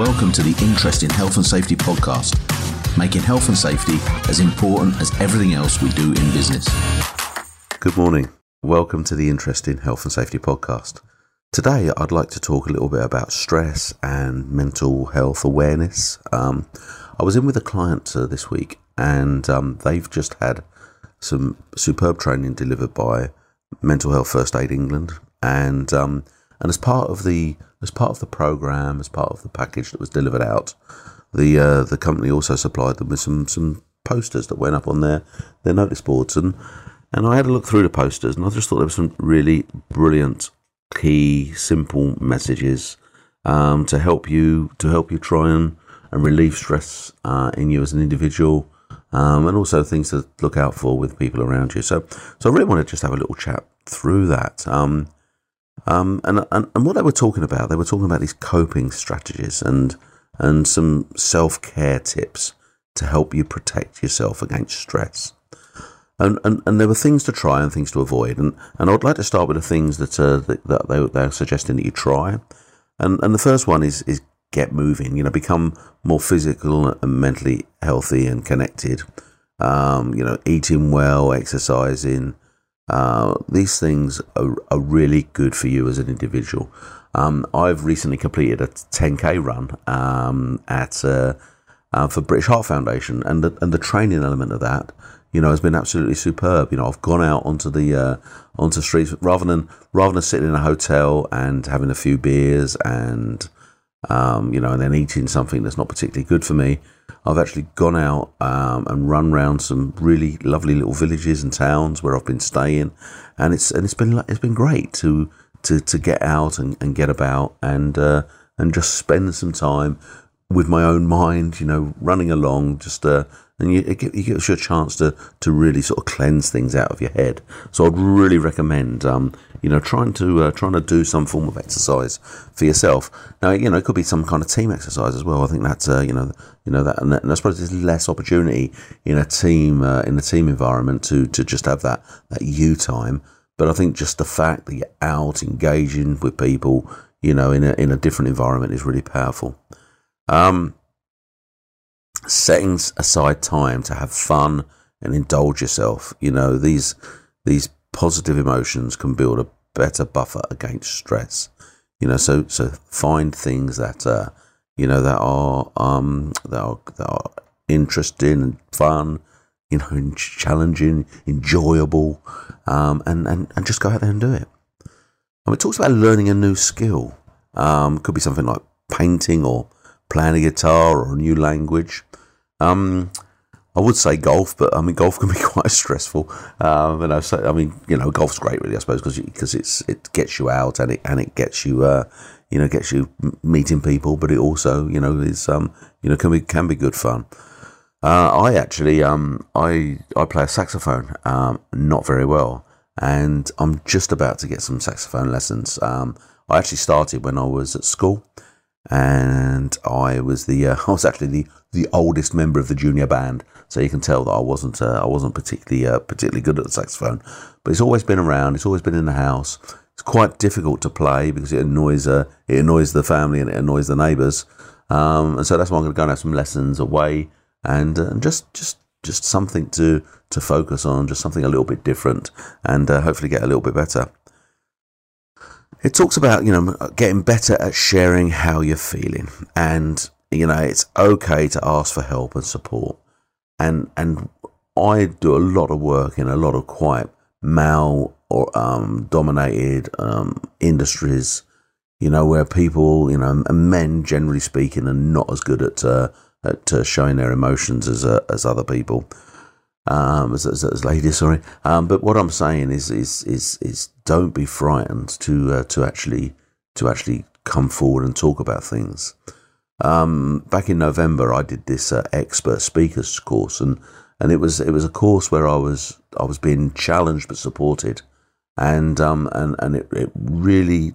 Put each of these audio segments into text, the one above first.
Welcome to the Interesting Health and Safety podcast, making health and safety as important as everything else we do in business. Good morning. Welcome to the Interesting Health and Safety podcast. Today, I'd like to talk a little bit about stress and mental health awareness. Um, I was in with a client uh, this week, and um, they've just had some superb training delivered by Mental Health First Aid England, and um, and as part of the as part of the program, as part of the package that was delivered out, the uh, the company also supplied them with some some posters that went up on their their notice boards, and and I had a look through the posters, and I just thought there were some really brilliant, key, simple messages um, to help you to help you try and and relieve stress uh, in you as an individual. Um, and also things to look out for with people around you. So, so I really want to just have a little chat through that. Um, um, and, and and what they were talking about, they were talking about these coping strategies and and some self care tips to help you protect yourself against stress. And, and and there were things to try and things to avoid. And and I'd like to start with the things that uh, that, they they're suggesting that you try. And and the first one is is get moving. You know, become more physical and mentally healthy and connected. Um, you know, eating well, exercising, uh, these things are, are, really good for you as an individual. Um, I've recently completed a 10k run um, at uh, uh, for British Heart Foundation, and the, and the training element of that, you know, has been absolutely superb. You know, I've gone out onto the uh, onto streets rather than rather than sitting in a hotel and having a few beers and um, you know, and then eating something that's not particularly good for me. I've actually gone out um, and run around some really lovely little villages and towns where I've been staying, and it's and it's been it's been great to to, to get out and, and get about and uh, and just spend some time with my own mind, you know, running along, just uh, and you, it, gives you a chance to to really sort of cleanse things out of your head. So I'd really recommend, um, you know, trying to uh, trying to do some form of exercise for yourself. Now, you know, it could be some kind of team exercise as well. I think that's uh, you know, you know that, and, I suppose there's less opportunity in a team uh, in a team environment to to just have that that you time. But I think just the fact that you're out engaging with people, you know, in a in a different environment is really powerful. Um, setting aside time to have fun and indulge yourself. You know, these these positive emotions can build a better buffer against stress. You know, so so find things that uh, you know that are um that are that are interesting and fun, you know, challenging, enjoyable, um, and and and just go out there and do it. And it talks about learning a new skill. Um, could be something like painting or playing a guitar or a new language. Um, I would say golf, but I mean golf can be quite stressful. Um, and I say, I mean, you know, golf's great, really, I suppose, because because it's it gets you out and it and it gets you, uh, you know, gets you meeting people, but it also, you know, is um, you know, can be can be good fun. Uh, I actually, um, I I play a saxophone, um, not very well, and I'm just about to get some saxophone lessons. Um, I actually started when I was at school and I was the uh, I was actually the the oldest member of the junior band, so you can tell that I wasn't uh, I wasn't particularly uh, particularly good at the saxophone, but it's always been around. It's always been in the house. It's quite difficult to play because it annoys uh, it annoys the family and it annoys the neighbours, um, and so that's why I'm going to go and have some lessons away and uh, just just just something to to focus on, just something a little bit different, and uh, hopefully get a little bit better. It talks about, you know, getting better at sharing how you're feeling. And, you know, it's okay to ask for help and support. And, and I do a lot of work in a lot of quite male or um, dominated um, industries, you know, where people, you know, men generally speaking, are not as good at, uh, at uh, showing their emotions as, uh, as other people um, as, as, as ladies, sorry. Um, but what I'm saying is, is, is, is don't be frightened to, uh, to actually, to actually come forward and talk about things. Um, back in November, I did this uh, expert speakers course, and, and it was it was a course where I was I was being challenged but supported, and um and and it, it really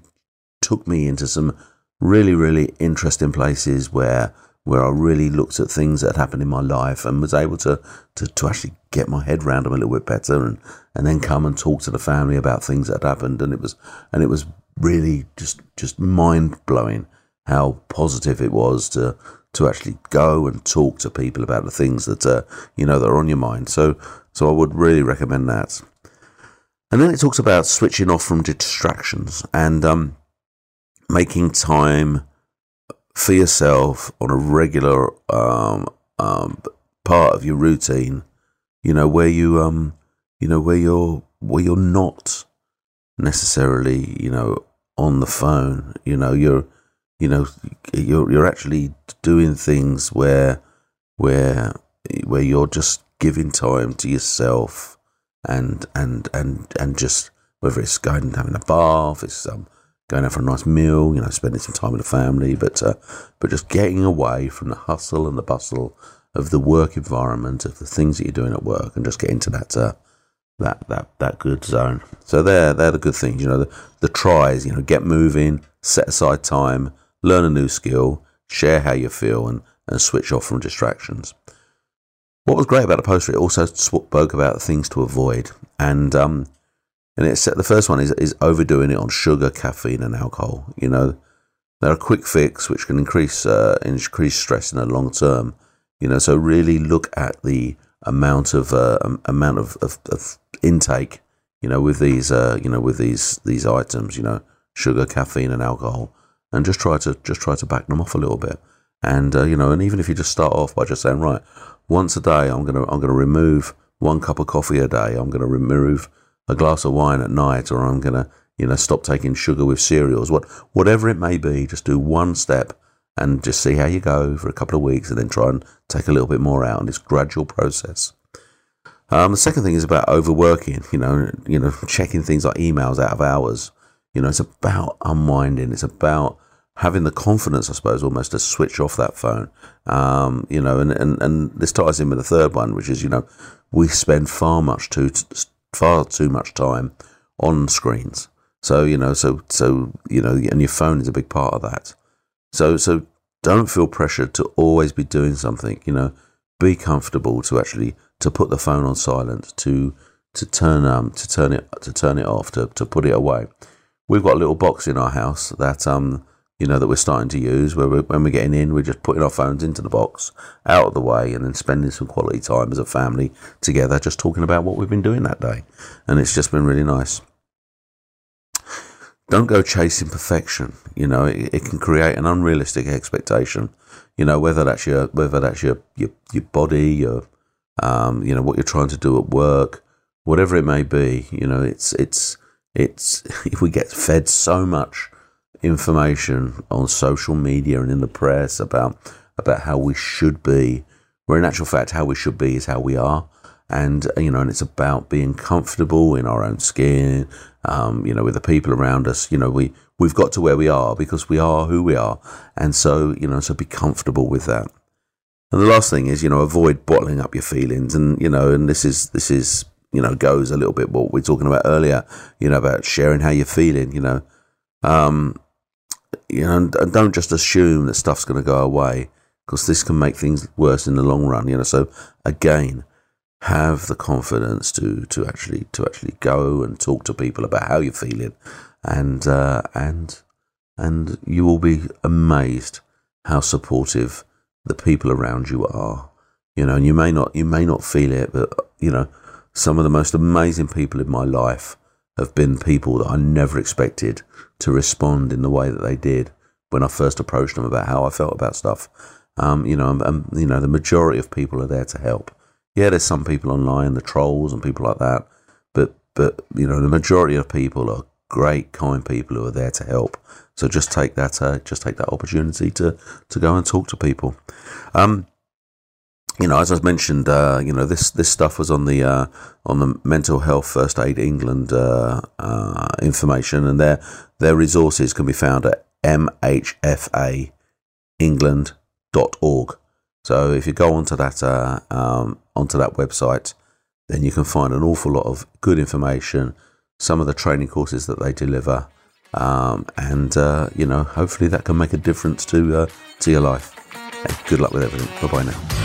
took me into some really really interesting places where where I really looked at things that had happened in my life and was able to, to, to actually get my head around them a little bit better and, and then come and talk to the family about things that had happened. And it was, and it was really just, just mind blowing how positive it was to to actually go and talk to people about the things that uh, you know that are on your mind. So so I would really recommend that. And then it talks about switching off from distractions and um, making time for yourself on a regular um, um, part of your routine. You know where you um, you know where you're where you're not necessarily you know on the phone. You know you're you know you're you're actually doing things where where where you're just giving time to yourself and and and and just whether it's going and having a bath, it's um, going out for a nice meal, you know, spending some time with the family, but uh, but just getting away from the hustle and the bustle of the work environment, of the things that you're doing at work, and just get into that uh, that that that good zone. So they're they're the good things, you know, the, the tries, you know, get moving, set aside time, learn a new skill, share how you feel, and and switch off from distractions. What was great about the poster, it also spoke about things to avoid, and um, and it's the first one is is overdoing it on sugar, caffeine, and alcohol. You know, they're a quick fix which can increase uh, increase stress in the long term. You know, so really look at the amount of uh, amount of, of, of, intake. You know, with these uh, you know with these these items. You know, sugar, caffeine, and alcohol, and just try to just try to back them off a little bit. And uh, you know, and even if you just start off by just saying, right, once a day, I'm gonna I'm gonna remove one cup of coffee a day. I'm gonna remove a glass of wine at night, or I'm gonna you know stop taking sugar with cereals. What whatever it may be, just do one step and just see how you go for a couple of weeks, and then try and take a little bit more out. And it's gradual process. Um, the second thing is about overworking. You know, you know, checking things like emails out of hours. You know, it's about unwinding. It's about having the confidence, I suppose, almost to switch off that phone. Um, you know, and, and, and this ties in with the third one, which is, you know, we spend far much too, far too much time on screens. So, you know, so, so, you know, and your phone is a big part of that. So, so don't feel pressured to always be doing something, you know, be comfortable to actually, to put the phone on silent, to, to turn, um, to turn it, to turn it off, to, to put it away. We've got a little box in our house that, um, you know, that we're starting to use where we're, when we're getting in, we're just putting our phones into the box, out of the way, and then spending some quality time as a family together, just talking about what we've been doing that day. And it's just been really nice. Don't go chasing perfection. You know, it, it can create an unrealistic expectation. You know, whether that's your, whether that's your, your, your body, your, um, you know, what you're trying to do at work, whatever it may be, you know, it's, it's, it's, if we get fed so much information on social media and in the press about about how we should be, where in actual fact how we should be is how we are. And you know, and it's about being comfortable in our own skin, um, you know, with the people around us. You know, we we've got to where we are because we are who we are, and so you know, so be comfortable with that. And the last thing is, you know, avoid bottling up your feelings, and you know, and this is this is you know goes a little bit what we are talking about earlier, you know, about sharing how you're feeling. You know, um, you know, and don't just assume that stuff's going to go away because this can make things worse in the long run. You know, so again, have the confidence to to actually to actually go and talk to people about how you're feeling, and uh, and and you will be amazed how supportive the people around you are. You know, and you may not you may not feel it, but you know, some of the most amazing people in my life have been people that I never expected to respond in the way that they did when I first approached them about how I felt about stuff. Um, you know, and, you know, the majority of people are there to help. Yeah, there's some people online, the trolls and people like that, but but you know, the majority of people are great, kind people who are there to help. So just take that, uh, just take that opportunity to to go and talk to people. Um, you know, as I've mentioned, uh, you know this this stuff was on the uh, on the Mental Health First Aid England uh, uh information, and their their resources can be found at mhfaengland.org. So if you go onto that uh, um, onto that website, then you can find an awful lot of good information, some of the training courses that they deliver, um, and uh, you know, hopefully that can make a difference to to your life. good luck with everything. Bye bye now.